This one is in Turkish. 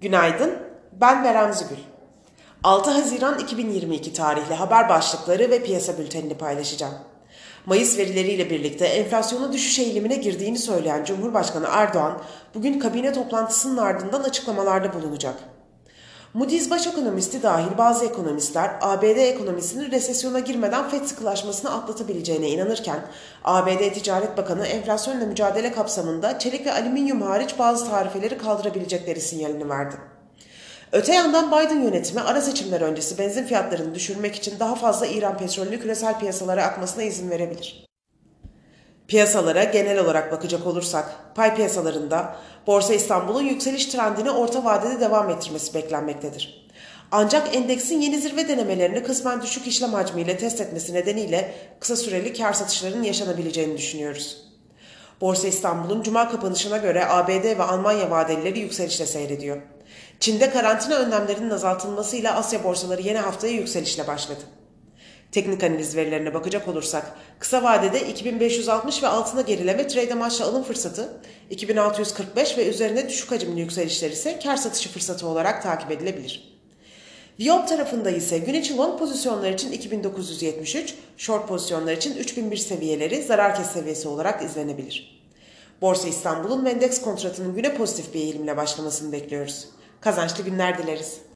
Günaydın, ben Berem Zügül. 6 Haziran 2022 tarihli haber başlıkları ve piyasa bültenini paylaşacağım. Mayıs verileriyle birlikte enflasyonun düşüş eğilimine girdiğini söyleyen Cumhurbaşkanı Erdoğan, bugün kabine toplantısının ardından açıklamalarda bulunacak. Moody's baş ekonomisti dahil bazı ekonomistler ABD ekonomisinin resesyona girmeden FED sıkılaşmasını atlatabileceğine inanırken ABD Ticaret Bakanı enflasyonla mücadele kapsamında çelik ve alüminyum hariç bazı tarifeleri kaldırabilecekleri sinyalini verdi. Öte yandan Biden yönetimi ara seçimler öncesi benzin fiyatlarını düşürmek için daha fazla İran petrolünü küresel piyasalara akmasına izin verebilir. Piyasalara genel olarak bakacak olursak, pay piyasalarında Borsa İstanbul'un yükseliş trendini orta vadede devam ettirmesi beklenmektedir. Ancak endeksin yeni zirve denemelerini kısmen düşük işlem hacmiyle test etmesi nedeniyle kısa süreli kar satışlarının yaşanabileceğini düşünüyoruz. Borsa İstanbul'un cuma kapanışına göre ABD ve Almanya vadelileri yükselişle seyrediyor. Çin'de karantina önlemlerinin azaltılmasıyla Asya borsaları yeni haftaya yükselişle başladı. Teknik analiz verilerine bakacak olursak kısa vadede 2560 ve altına gerileme trade amaçlı alım fırsatı, 2645 ve üzerine düşük hacimli yükselişler ise kar satışı fırsatı olarak takip edilebilir. Viyop tarafında ise gün içi long pozisyonlar için 2973, short pozisyonlar için 3001 seviyeleri zarar kes seviyesi olarak izlenebilir. Borsa İstanbul'un endeks kontratının güne pozitif bir eğilimle başlamasını bekliyoruz. Kazançlı günler dileriz.